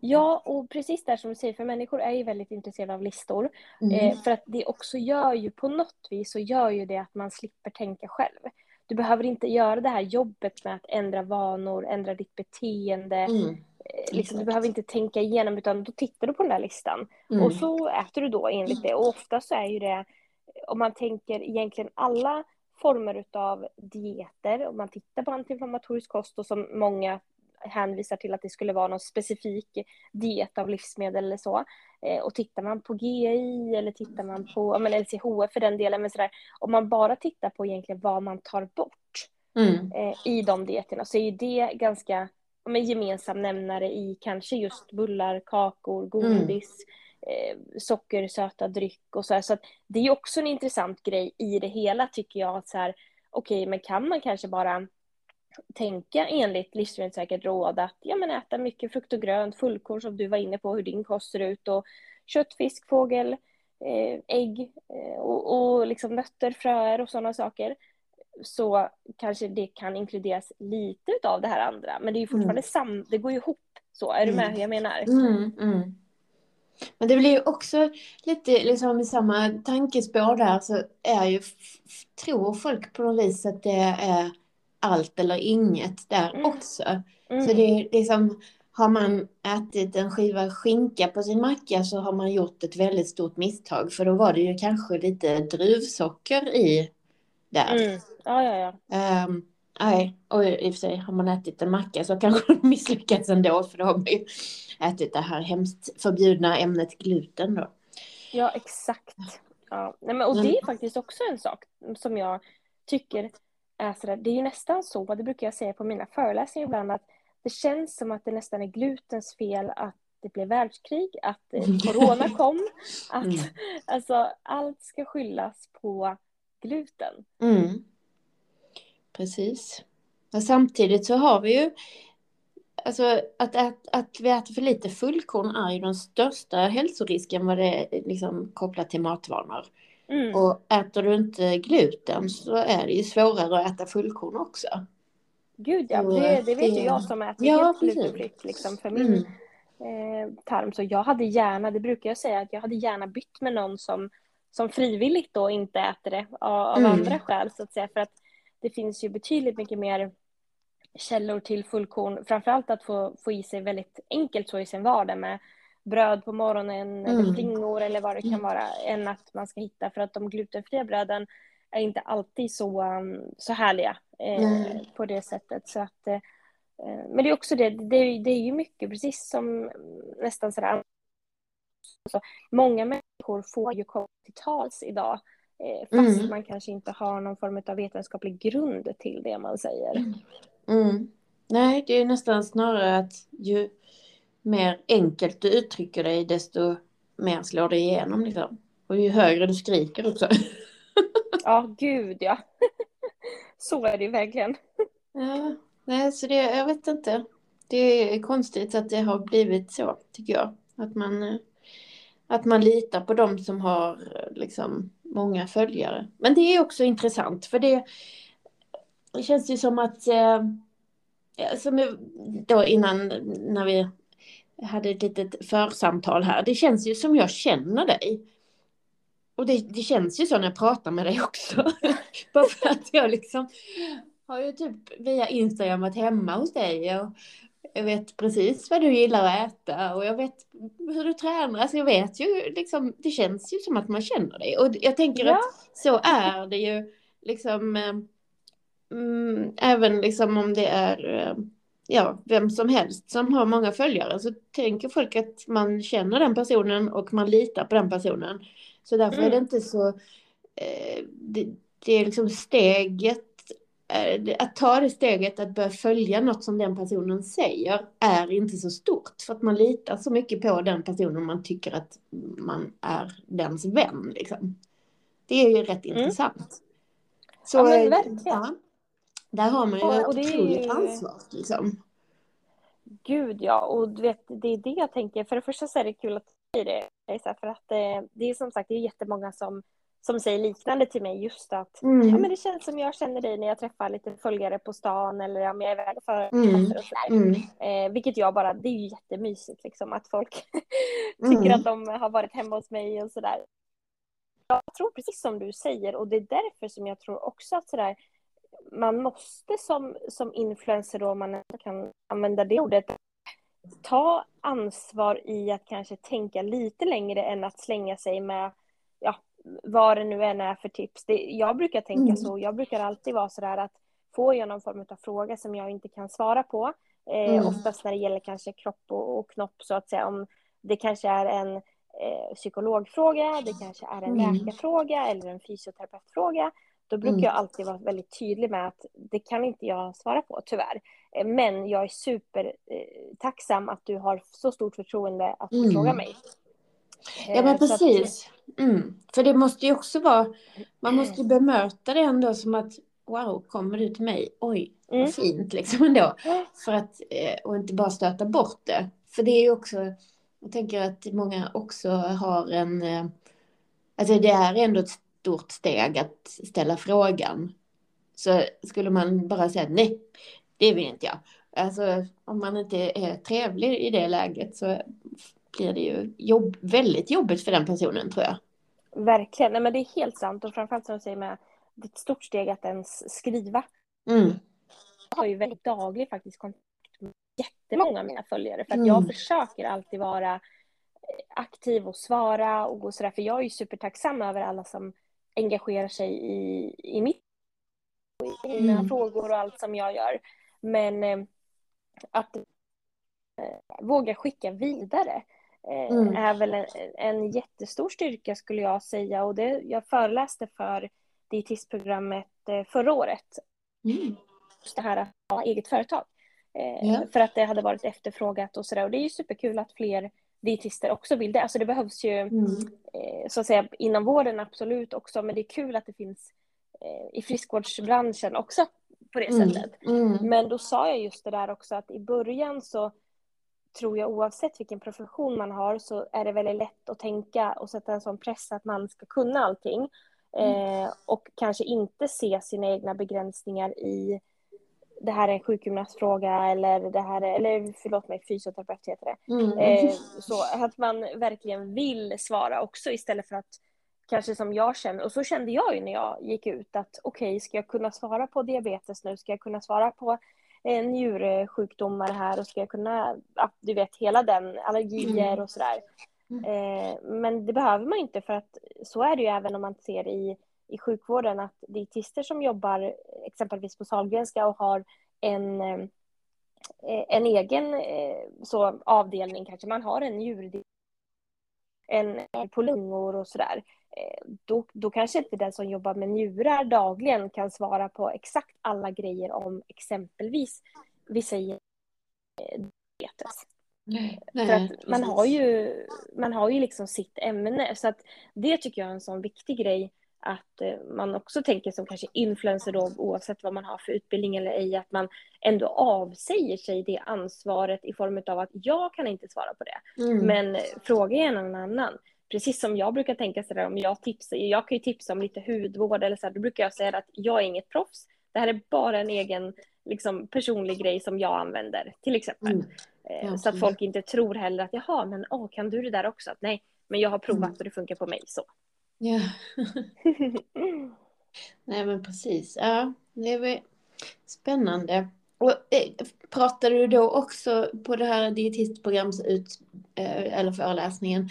Ja, och precis där som du säger, för människor är ju väldigt intresserade av listor. Mm. Eh, för att det också gör ju, på något vis så gör ju det att man slipper tänka själv. Du behöver inte göra det här jobbet med att ändra vanor, ändra ditt beteende. Mm. Eh, liksom, du behöver inte tänka igenom, utan då tittar du på den där listan. Mm. Och så äter du då enligt det. Och ofta så är ju det, om man tänker egentligen alla former av dieter, om man tittar på antiinflammatorisk kost och som många hänvisar till att det skulle vara någon specifik diet av livsmedel eller så. Eh, och tittar man på GI eller tittar man på men LCHF för den delen, men sådär, om man bara tittar på egentligen vad man tar bort mm. eh, i de dieterna så är det ganska men, gemensam nämnare i kanske just bullar, kakor, godis, mm. eh, socker, söta dryck och så här. Så det är också en intressant grej i det hela tycker jag. att så här, Okej, okay, men kan man kanske bara tänka enligt livsmedelssäkert råd att ja, men äta mycket frukt och grönt, fullkorn som du var inne på hur din kost ser ut och kött, fisk, fågel, eh, ägg eh, och, och liksom nötter, fröer och sådana saker så kanske det kan inkluderas lite av det här andra. Men det är ju fortfarande mm. sam, det går ju ihop. Så, är du med mm. hur jag menar? Mm, mm. Men det blir ju också lite liksom i samma tankespår där så är ju, tror folk på något vis att det är allt eller inget där mm. också. Mm. Så det är liksom, har man ätit en skiva skinka på sin macka så har man gjort ett väldigt stort misstag. För då var det ju kanske lite druvsocker i där. Mm. Ja, ja, ja. Um, nej, och i och för sig har man ätit en macka så kanske man misslyckats ändå. För då har man ju ätit det här hemskt förbjudna ämnet gluten då. Ja, exakt. Ja. Nej, men, och det är faktiskt också en sak som jag tycker är sådär, det är ju nästan så, det brukar jag säga på mina föreläsningar ibland, att det känns som att det nästan är glutens fel att det blev världskrig, att eh, corona kom, att mm. alltså, allt ska skyllas på gluten. Mm. Precis. Och samtidigt så har vi ju Alltså att, att, att vi äter för lite fullkorn är ju den största hälsorisken vad det är liksom, kopplat till matvanor. Mm. Och äter du inte gluten så är det ju svårare att äta fullkorn också. Gud ja, det, det vet ju jag som äter ja, helt glutenfritt liksom för min mm. eh, tarm. Så jag hade gärna, det brukar jag säga, att jag hade gärna bytt med någon som, som frivilligt då inte äter det av, av mm. andra skäl så att säga. För att det finns ju betydligt mycket mer källor till fullkorn. Framförallt att få, få i sig väldigt enkelt så i sin vardag med bröd på morgonen mm. eller flingor eller vad det kan mm. vara än att man ska hitta för att de glutenfria bröden är inte alltid så, um, så härliga eh, på det sättet. Så att, eh, eh, men det är också det, det, det, är ju mycket precis som nästan sådär så många människor får ju komma till tals idag eh, fast mm. man kanske inte har någon form av vetenskaplig grund till det man säger. Mm. mm. Nej, det är nästan snarare att ju mer enkelt du uttrycker dig desto mer slår det igenom liksom. Och ju högre du skriker också. Ja, gud ja. Så är det ju verkligen. Ja, nej, så det, jag vet inte. Det är konstigt att det har blivit så, tycker jag. Att man, Att man litar på dem som har liksom många följare. Men det är också intressant för det, det känns ju som att eh, som då innan när vi hade ett litet församtal här. Det känns ju som jag känner dig. Och det, det känns ju så när jag pratar med dig också. Bara för att jag liksom har ju typ via Instagram varit hemma hos dig. Och jag vet precis vad du gillar att äta och jag vet hur du tränar. Alltså jag vet ju liksom, det känns ju som att man känner dig. Och jag tänker ja. att så är det ju liksom. Mm, även liksom om det är eh, ja, vem som helst som har många följare så tänker folk att man känner den personen och man litar på den personen. Så därför mm. är det mm. inte så, eh, det, det, är liksom steget, eh, att ta det steget att börja följa något som den personen säger är inte så stort. För att man litar så mycket på den personen man tycker att man är dens vän. Liksom. Det är ju rätt mm. intressant. Så, ja, men verkligen. Ja. Där har man ju och, ett och otroligt ju... ansvar. Liksom. Gud ja, och du vet, det är det jag tänker. För det första så är det kul att du säger det. För att eh, det är som sagt det är jättemånga som, som säger liknande till mig. Just att mm. ja, men det känns som jag känner dig när jag träffar lite följare på stan eller om jag är iväg för mm. och sådär. Mm. Eh, vilket jag bara, det är ju jättemysigt liksom att folk tycker mm. att de har varit hemma hos mig och sådär. Jag tror precis som du säger och det är därför som jag tror också att sådär man måste som, som influencer då, om man kan använda det ordet, ta ansvar i att kanske tänka lite längre än att slänga sig med, ja, vad det nu än är för tips. Det, jag brukar tänka mm. så, jag brukar alltid vara sådär att får jag någon form av fråga som jag inte kan svara på, eh, mm. oftast när det gäller kanske kropp och, och, knopp så att säga, om det kanske är en eh, psykologfråga, det kanske är en mm. läkarfråga eller en fysioterapeutfråga, då brukar mm. jag alltid vara väldigt tydlig med att det kan inte jag svara på, tyvärr. Eh, men jag är supertacksam eh, att du har så stort förtroende att mm. fråga mig. Ja, men eh, precis. Mm. För det måste ju också vara, man måste ju bemöta det ändå som att wow, kommer du till mig? Oj, vad mm. fint liksom ändå. För att, och inte bara stöta bort det. För det är ju också, jag tänker att många också har en, alltså det är ändå ett stort steg att ställa frågan. Så skulle man bara säga nej, det vill inte jag. Alltså om man inte är trevlig i det läget så blir det ju jobb, väldigt jobbigt för den personen tror jag. Verkligen, nej men det är helt sant och framförallt som du säger med det är ett stort steg att ens skriva. Mm. Jag har ju väldigt daglig faktiskt kontakt med jättemånga av mina följare för att mm. jag försöker alltid vara aktiv och svara och sådär för jag är ju supertacksam över alla som engagerar sig i, i mitt i mina mm. frågor och allt som jag gör. Men eh, att eh, våga skicka vidare eh, mm. är väl en, en jättestor styrka skulle jag säga. Och det, jag föreläste för dietistprogrammet eh, förra året. Mm. Just det här att ha eget företag. Yeah. För att det hade varit efterfrågat och sådär. Och det är ju superkul att fler dietister också vill det. Alltså det behövs ju mm. eh, så att säga inom vården absolut också, men det är kul att det finns eh, i friskvårdsbranschen också på det mm. sättet. Mm. Men då sa jag just det där också att i början så tror jag oavsett vilken profession man har så är det väldigt lätt att tänka och sätta en sån press att man ska kunna allting. Mm. Eh, och kanske inte se sina egna begränsningar i det här är en sjukgymnastfråga eller det här är, eller förlåt mig, fysioterapeut heter det. Mm. Eh, så att man verkligen vill svara också istället för att kanske som jag känner, och så kände jag ju när jag gick ut att okej, okay, ska jag kunna svara på diabetes nu? Ska jag kunna svara på eh, njursjukdomar här och ska jag kunna, ja, du vet hela den, allergier mm. och sådär. Mm. Eh, men det behöver man inte för att så är det ju även om man ser i i sjukvården att dietister som jobbar exempelvis på Sahlgrenska och har en, eh, en egen eh, så, avdelning kanske, man har en en på lungor och sådär, eh, då, då kanske inte den som jobbar med njurar dagligen kan svara på exakt alla grejer om exempelvis vissa diabetes. Nej, För att man har, ju, man har ju liksom sitt ämne. Så att det tycker jag är en sån viktig grej att eh, man också tänker som kanske influencer då, oavsett vad man har för utbildning eller ej, att man ändå avsäger sig det ansvaret i form av att jag kan inte svara på det. Mm. Men fråga gärna någon annan. precis som jag brukar tänka sådär om jag tipsar, jag kan ju tipsa om lite hudvård eller så här, då brukar jag säga att jag är inget proffs. Det här är bara en egen liksom, personlig grej som jag använder till exempel. Mm. Eh, ja, så att folk inte tror heller att jaha, men åh, kan du det där också? Att, nej, men jag har provat mm. och det funkar på mig så. Ja. nej men precis. Ja, det är spännande. Och, eh, pratade du då också på det här dietistprograms ut, eh, eller föreläsningen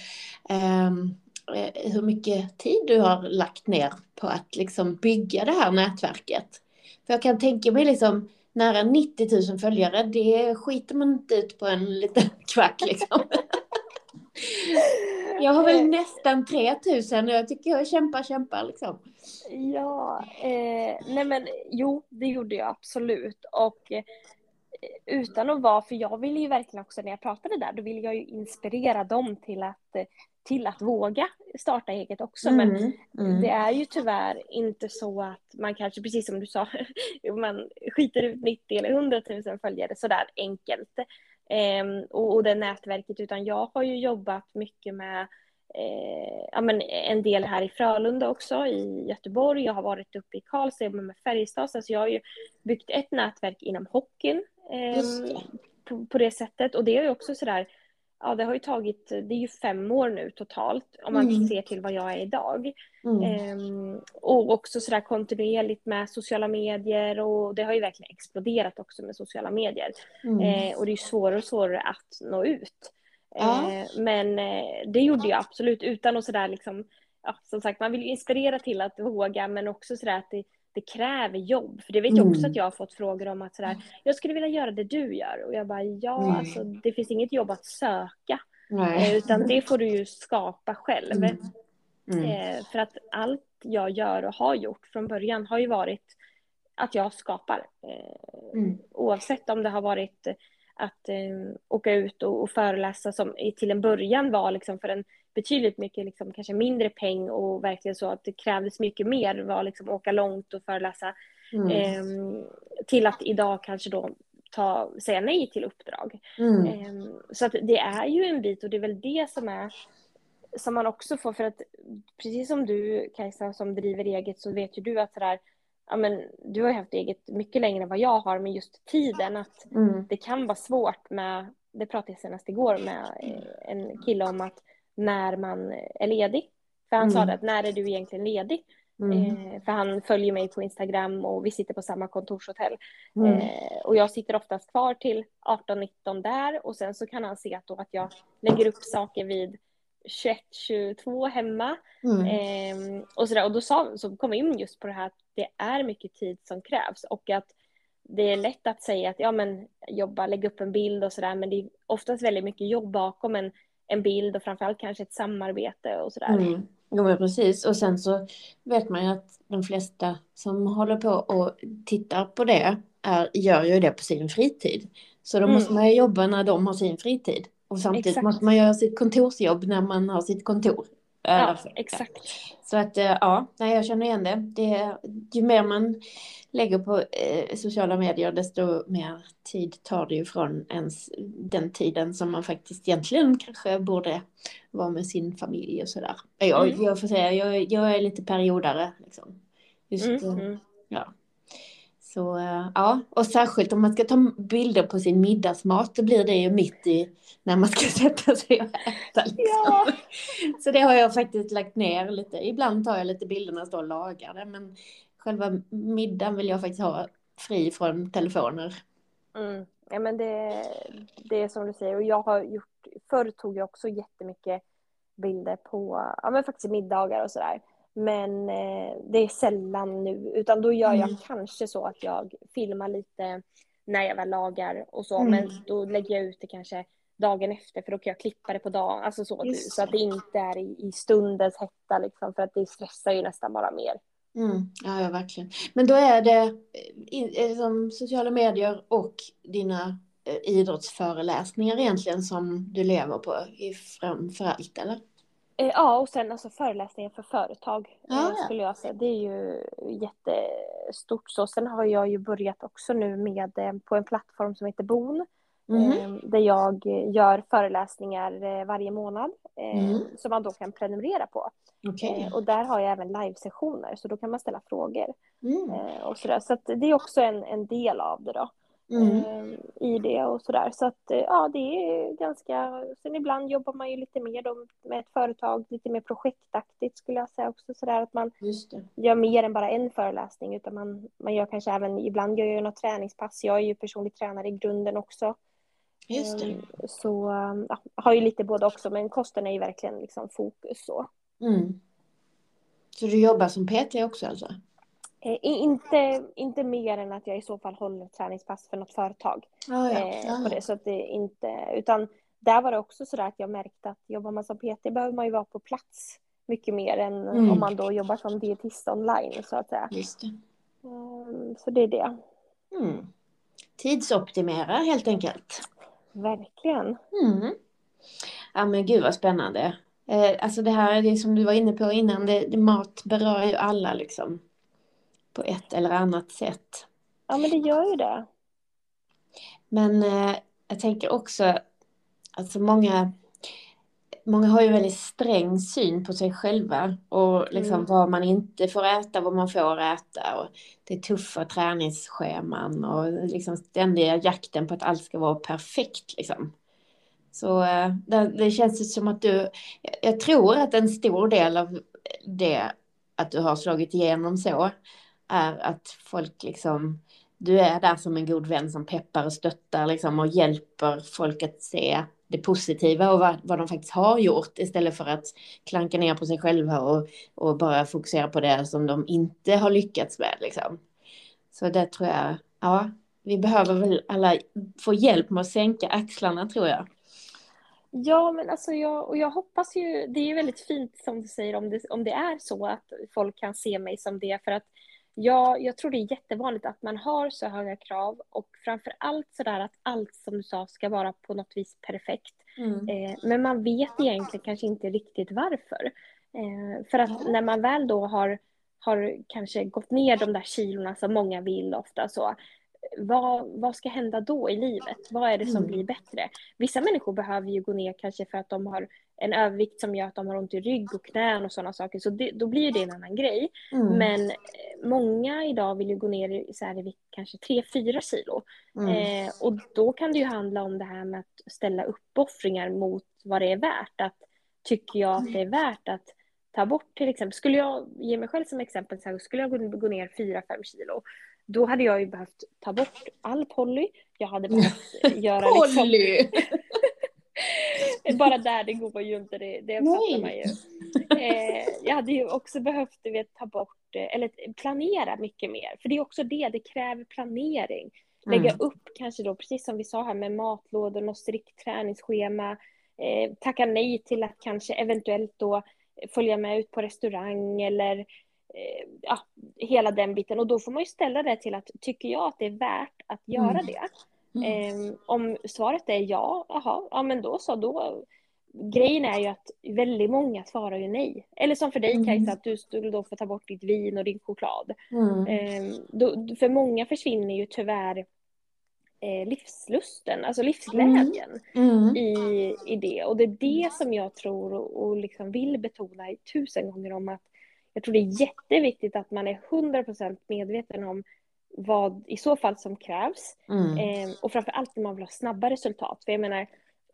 ehm, eh, hur mycket tid du har lagt ner på att liksom bygga det här nätverket? För jag kan tänka mig liksom nära 90 000 följare, det skiter man inte ut på en liten kvack liksom. Jag har väl nästan 3000 och jag tycker jag kämpar, kämpar liksom. Ja, eh, nej men jo, det gjorde jag absolut. Och eh, utan att vara, för jag ville ju verkligen också när jag pratade där, då ville jag ju inspirera dem till att, till att våga starta eget också. Men mm, mm. det är ju tyvärr inte så att man kanske, precis som du sa, man skiter ut 90 eller 100 000 följare sådär enkelt. Eh, och, och det nätverket, utan jag har ju jobbat mycket med eh, ja, men en del här i Frölunda också, i Göteborg. Jag har varit uppe i Karlstad, med Färjestad. Så jag har ju byggt ett nätverk inom hockeyn eh, på, på, det sättet. Och det är ju också sådär, ja det har ju tagit, det är ju fem år nu totalt om man mm. ser till vad jag är idag. Mm. Eh, och också sådär kontinuerligt med sociala medier och det har ju verkligen exploderat också med sociala medier. Mm. Eh, och det är ju svårare och svårare att nå ut. Ja. Eh, men eh, det gjorde jag absolut utan att sådär liksom, ja, som sagt man vill inspirera till att våga men också sådär att det, det kräver jobb. För det vet jag också mm. att jag har fått frågor om att sådär, jag skulle vilja göra det du gör. Och jag bara, ja, mm. alltså det finns inget jobb att söka. Nej. Eh, utan det får du ju skapa själv. Mm. Mm. För att allt jag gör och har gjort från början har ju varit att jag skapar. Mm. Oavsett om det har varit att eh, åka ut och, och föreläsa som till en början var liksom för en betydligt mycket liksom, kanske mindre peng och verkligen så att det krävdes mycket mer var liksom åka långt och föreläsa mm. eh, till att idag kanske då ta, säga nej till uppdrag. Mm. Eh, så att det är ju en bit och det är väl det som är som man också får för att precis som du Kajsa som driver eget så vet ju du att sådär ja, men, du har haft eget mycket längre än vad jag har, men just tiden att mm. det kan vara svårt med, det pratade jag senast igår med eh, en kille om att när man är ledig. För han mm. sa det att när är du egentligen ledig? Mm. Eh, för han följer mig på Instagram och vi sitter på samma kontorshotell. Mm. Eh, och jag sitter oftast kvar till 18-19 där och sen så kan han se att, då att jag lägger upp saker vid 21-22 hemma. Mm. Eh, och, sådär. och då sa, så kom vi in just på det här att det är mycket tid som krävs och att det är lätt att säga att ja men jobba, lägga upp en bild och sådär men det är oftast väldigt mycket jobb bakom en, en bild och framförallt kanske ett samarbete och sådär. Mm. Jo men precis och sen så vet man ju att de flesta som håller på och tittar på det är, gör ju det på sin fritid. Så då mm. måste man ju jobba när de har sin fritid. Och samtidigt exakt. måste man göra sitt kontorsjobb när man har sitt kontor. Ja, exakt. Så att eh, ja, nej, jag känner igen det. det. Ju mer man lägger på eh, sociala medier desto mer tid tar det ju från ens den tiden som man faktiskt egentligen kanske borde vara med sin familj och sådär. Jag, mm. jag får säga, jag, jag är lite periodare. Liksom. Just, mm. Eh, mm. ja. Så ja, och särskilt om man ska ta bilder på sin middagsmat, då blir det ju mitt i när man ska sätta sig och äta. Liksom. Ja. Så det har jag faktiskt lagt ner lite. Ibland tar jag lite bilder när jag står och lagar det, men själva middagen vill jag faktiskt ha fri från telefoner. Mm. Ja, men det, det är som du säger, och jag har gjort, förr tog jag också jättemycket bilder på, ja men faktiskt middagar och sådär. Men eh, det är sällan nu, utan då gör jag mm. kanske så att jag filmar lite när jag väl lagar och så, mm. men då lägger jag ut det kanske dagen efter för då kan jag klippa det på dagen, alltså så, så att det inte är i, i stundens hetta liksom, för att det stressar ju nästan bara mer. Mm, ja, ja, verkligen. Men då är det eh, som sociala medier och dina eh, idrottsföreläsningar egentligen som du lever på framför allt, eller? Eh, ja, och sen alltså föreläsningar för företag ah, skulle jag säga. Det är ju jättestort så. Sen har jag ju börjat också nu med på en plattform som heter Bon Mm. Där jag gör föreläsningar varje månad mm. som man då kan prenumerera på. Okay. Och där har jag även livesessioner så då kan man ställa frågor. Mm. Och. Så det är också en, en del av det då. Mm. Ehm, i det och sådär. Så att eh, ja, det är ganska... Sen ibland jobbar man ju lite mer då med ett företag, lite mer projektaktigt skulle jag säga också sådär att man gör mer än bara en föreläsning utan man, man gör kanske även, ibland gör jag något träningspass. Jag är ju personlig tränare i grunden också. Just det. Ehm, så ja, har ju lite både också men kosten är ju verkligen liksom fokus så. Mm. Så du jobbar som PT också alltså? Eh, inte, inte mer än att jag i så fall håller träningspass för något företag. Oh, ja. Eh, på det, så att det inte, utan där var det också så att jag märkte att jobbar man som PT behöver man ju vara på plats mycket mer än mm. om man då jobbar som dietist online så att säga. Just det. Um, så det är det. Mm. Tidsoptimera helt enkelt. Verkligen. Mm. Ja men gud vad spännande. Eh, alltså det här det som du var inne på innan, det, det mat berör ju alla liksom på ett eller annat sätt. Ja, men det gör ju det. Men eh, jag tänker också, alltså många, många har ju väldigt sträng syn på sig själva och liksom mm. vad man inte får äta, vad man får äta och det är tuffa träningsscheman och liksom ständiga jakten på att allt ska vara perfekt liksom. Så eh, det, det känns som att du, jag tror att en stor del av det att du har slagit igenom så är att folk liksom, du är där som en god vän som peppar och stöttar liksom och hjälper folk att se det positiva och vad, vad de faktiskt har gjort istället för att klanka ner på sig själva och, och bara fokusera på det som de inte har lyckats med. Liksom. Så det tror jag, ja, vi behöver väl alla få hjälp med att sänka axlarna tror jag. Ja, men alltså jag, och jag hoppas ju, det är ju väldigt fint som du säger om det, om det är så att folk kan se mig som det, för att Ja, jag tror det är jättevanligt att man har så höga krav och framför allt sådär att allt som du sa ska vara på något vis perfekt. Mm. Eh, men man vet egentligen kanske inte riktigt varför. Eh, för att när man väl då har, har kanske gått ner de där kilorna som många vill ofta så, vad, vad ska hända då i livet? Vad är det som mm. blir bättre? Vissa människor behöver ju gå ner kanske för att de har en övervikt som gör att de har ont i rygg och knän och sådana saker. Så det, då blir det en annan grej. Mm. Men eh, många idag vill ju gå ner i, så här, i vikt kanske 3-4 kilo. Mm. Eh, och då kan det ju handla om det här med att ställa uppoffringar mot vad det är värt. Att, tycker jag att det är värt att ta bort till exempel, skulle jag ge mig själv som exempel, så här, skulle jag gå, gå ner 4-5 kilo då hade jag ju behövt ta bort all Polly. Jag hade behövt göra liksom... Bara där, det går ju inte, det, det fattar man ju. Eh, jag hade ju också behövt vet, ta bort, eh, eller planera mycket mer. För det är också det, det kräver planering. Lägga mm. upp kanske då, precis som vi sa här med matlådor och strikt träningsschema. Eh, tacka nej till att kanske eventuellt då följa med ut på restaurang eller Eh, ja, hela den biten. Och då får man ju ställa det till att, tycker jag att det är värt att göra mm. det? Mm. Eh, om svaret är ja, aha, ja men då så, då Grejen är ju att väldigt många svarar ju nej. Eller som för dig mm. Kajsa, att du skulle då få ta bort ditt vin och din choklad. Mm. Eh, då, för många försvinner ju tyvärr eh, livslusten, alltså livsglädjen mm. Mm. i, i det. Och det är det som jag tror och, och liksom vill betona tusen gånger om att jag tror det är jätteviktigt att man är 100% medveten om vad i så fall som krävs. Mm. Eh, och framför allt när man vill ha snabba resultat. För jag menar,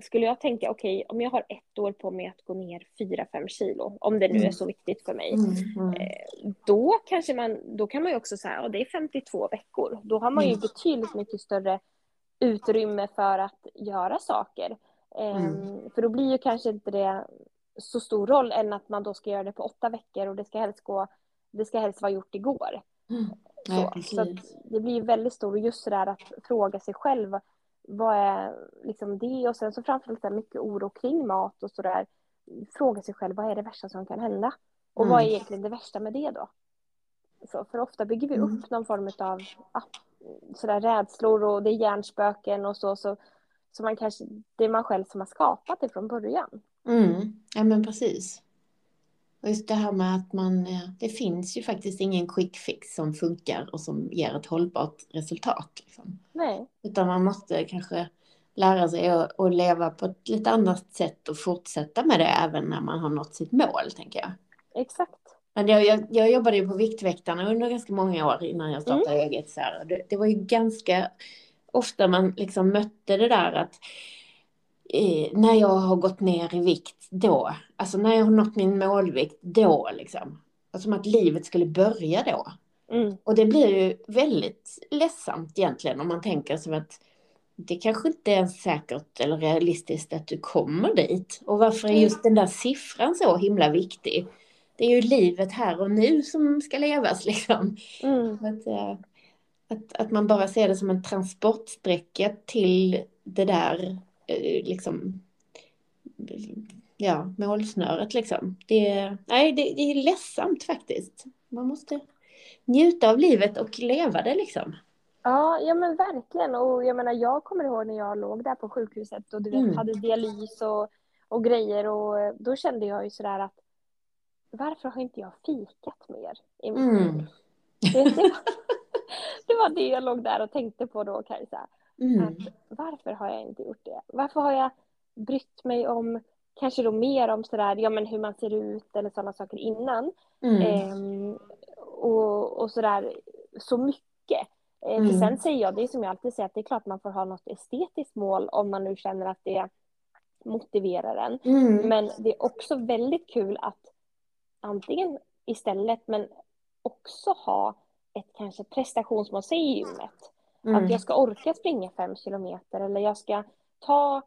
skulle jag tänka, okej, okay, om jag har ett år på mig att gå ner 4-5 kilo, om det nu mm. är så viktigt för mig, mm. eh, då kanske man, då kan man ju också säga, och det är 52 veckor, då har man ju mm. betydligt mycket större utrymme för att göra saker. Eh, för då blir ju kanske inte det så stor roll än att man då ska göra det på åtta veckor och det ska helst, gå, det ska helst vara gjort igår. Mm. Så, så det blir väldigt stort just det där att fråga sig själv vad är liksom det och sen så framförallt så mycket oro kring mat och sådär. Fråga sig själv vad är det värsta som kan hända? Och mm. vad är egentligen det värsta med det då? Så, för ofta bygger vi upp mm. någon form av ah, sådär rädslor och det är hjärnspöken och så, så, så man kanske, det är man själv som har skapat det från början. Mm. Ja men precis. Och just det här med att man, eh, det finns ju faktiskt ingen quick fix som funkar och som ger ett hållbart resultat. Liksom. Nej. Utan man måste kanske lära sig att, att leva på ett lite annat sätt och fortsätta med det även när man har nått sitt mål, tänker jag. Exakt. Men jag, jag, jag jobbade ju på Viktväktarna under ganska många år innan jag startade mm. eget. Så det, det, var ju ganska ofta man liksom mötte det där att eh, när jag har gått ner i vikt, då. Alltså när jag har nått min målvikt, då liksom. Som att livet skulle börja då. Mm. Och det blir ju väldigt ledsamt egentligen om man tänker som att det kanske inte är säkert eller realistiskt att du kommer dit. Och varför är just den där siffran så himla viktig? Det är ju livet här och nu som ska levas liksom. Mm. Att, eh, att, att man bara ser det som en transportsträcka till det där liksom ja, målsnöret liksom. Det, nej, det, det är ledsamt faktiskt. Man måste njuta av livet och leva det liksom. Ja, ja men verkligen. Och jag menar, jag kommer ihåg när jag låg där på sjukhuset och du vet, mm. hade dialys och, och grejer och då kände jag ju sådär att varför har inte jag fikat mer i mitt mm. liv? Det, det, var, det var det jag låg där och tänkte på då Kajsa. Mm. Att varför har jag inte gjort det? Varför har jag brytt mig om kanske då mer om sådär, ja men hur man ser ut eller sådana saker innan. Mm. Ehm, och, och sådär så mycket. Ehm, mm. För sen säger jag, det är som jag alltid säger, att det är klart man får ha något estetiskt mål om man nu känner att det motiverar en. Mm. Men det är också väldigt kul att antingen istället, men också ha ett kanske prestationsmål, säg i gymmet. Mm. Att jag ska orka springa fem kilometer eller jag ska ta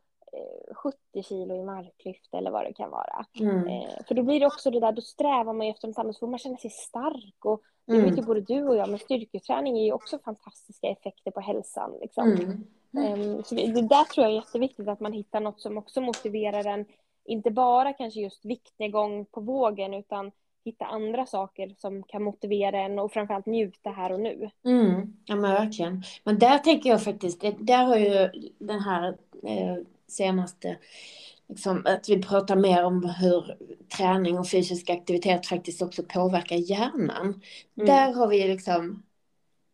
70 eh, kilo i marklyft eller vad det kan vara. Mm. Eh, för då blir det också det där, då strävar man efter något annat, så får man känna sig stark och det mm. vet ju både du och jag, men styrketräning ger ju också fantastiska effekter på hälsan. Liksom. Mm. Um, så det, det, där tror jag är jätteviktigt att man hittar något som också motiverar en, inte bara kanske just viktnedgång på vågen, utan hitta andra saker som kan motivera en och framförallt njuta här och nu. Mm, ja men verkligen. Men där tänker jag faktiskt, där har ju den här eh, senaste, liksom, att vi pratar mer om hur träning och fysisk aktivitet faktiskt också påverkar hjärnan. Mm. Där har vi liksom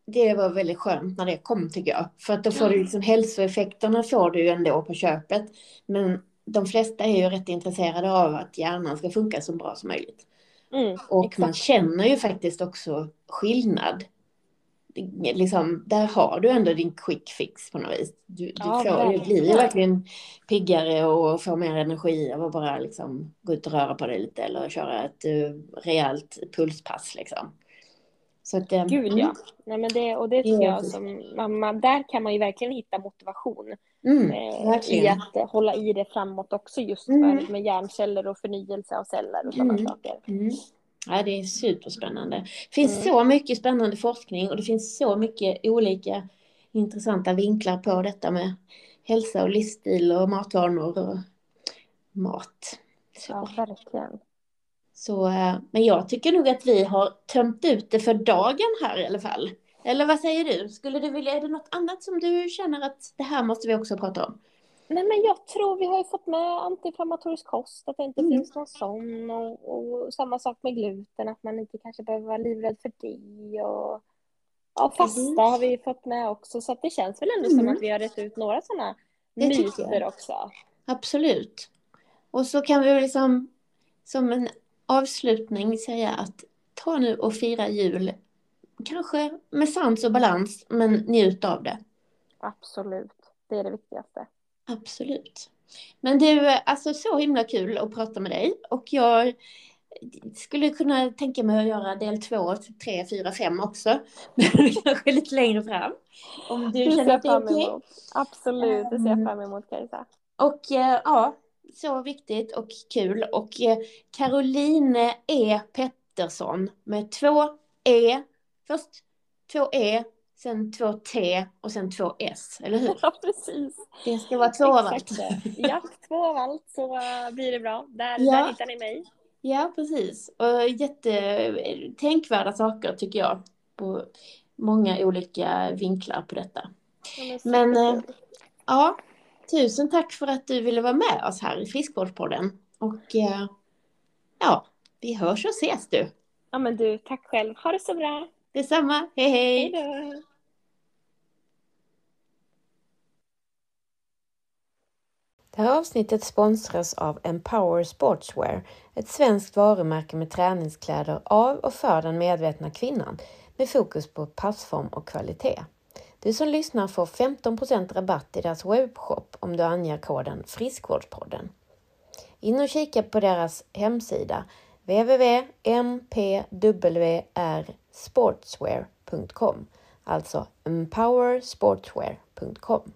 det var väldigt skönt när det kom tycker jag. För att då får du liksom hälsoeffekterna får du ju ändå på köpet. Men de flesta är ju rätt intresserade av att hjärnan ska funka så bra som möjligt. Mm, och exakt. man känner ju faktiskt också skillnad. Liksom, där har du ändå din quick fix på något vis. Du, ja, du, får, du blir ju verkligen piggare och får mer energi av att bara liksom gå ut och röra på dig lite eller köra ett uh, rejält pulspass. Liksom. Så att, um, Gud ja. Nej, men det, och det tycker jag som mamma, där kan man ju verkligen hitta motivation. Mm, eh, I att hålla i det framåt också just mm. för med hjärnceller och förnyelse av celler och sådana mm. saker. Mm. Ja, det är superspännande. Det finns mm. så mycket spännande forskning och det finns så mycket olika intressanta vinklar på detta med hälsa och livsstil och matvanor och mat. Så. Ja, verkligen. Så, eh, men jag tycker nog att vi har tömt ut det för dagen här i alla fall. Eller vad säger du? Skulle du vilja, är det något annat som du känner att det här måste vi också prata om? Nej men jag tror vi har ju fått med antiinflammatorisk kost, att det inte mm. finns någon sån och, och, samma sak med gluten, att man inte kanske behöver vara livrädd för det och ja, fasta mm. har vi fått med också så att det känns väl ändå mm. som att vi har rätt ut några sådana myter också. Absolut. Och så kan vi liksom som en avslutning säga att ta nu och fira jul. Kanske med sans och balans, men njut av det. Absolut, det är det viktigaste. Absolut. Men du, alltså så himla kul att prata med dig och jag skulle kunna tänka mig att göra del två, tre, fyra, fem också. Men kanske lite längre fram. Om du det känner att det är okej. Okay. Absolut, det ser jag fram emot Kajsa. Och eh, ja, så viktigt och kul. Och eh, Caroline E Pettersson med två E. Först två E, sen två T och sen två S, eller hur? Ja, precis. Det ska vara två av allt. Ja, två av allt så blir det bra. Där, ja. där hittar ni mig. Ja, precis. Och jättetänkvärda saker tycker jag. På många olika vinklar på detta. Ja, men, men ja, Tusen tack för att du ville vara med oss här i Friskvårdspodden. Och eh, ja, vi hörs och ses du. Ja men du, tack själv. Ha det så bra. Detsamma. Hej hej. Hej då. Det här avsnittet sponsras av Empower Sportswear, ett svenskt varumärke med träningskläder av och för den medvetna kvinnan med fokus på passform och kvalitet. Du som lyssnar får 15% rabatt i deras webbshop om du anger koden Friskvårdspodden. In och kika på deras hemsida www.mpwrsportswear.com alltså empowersportswear.com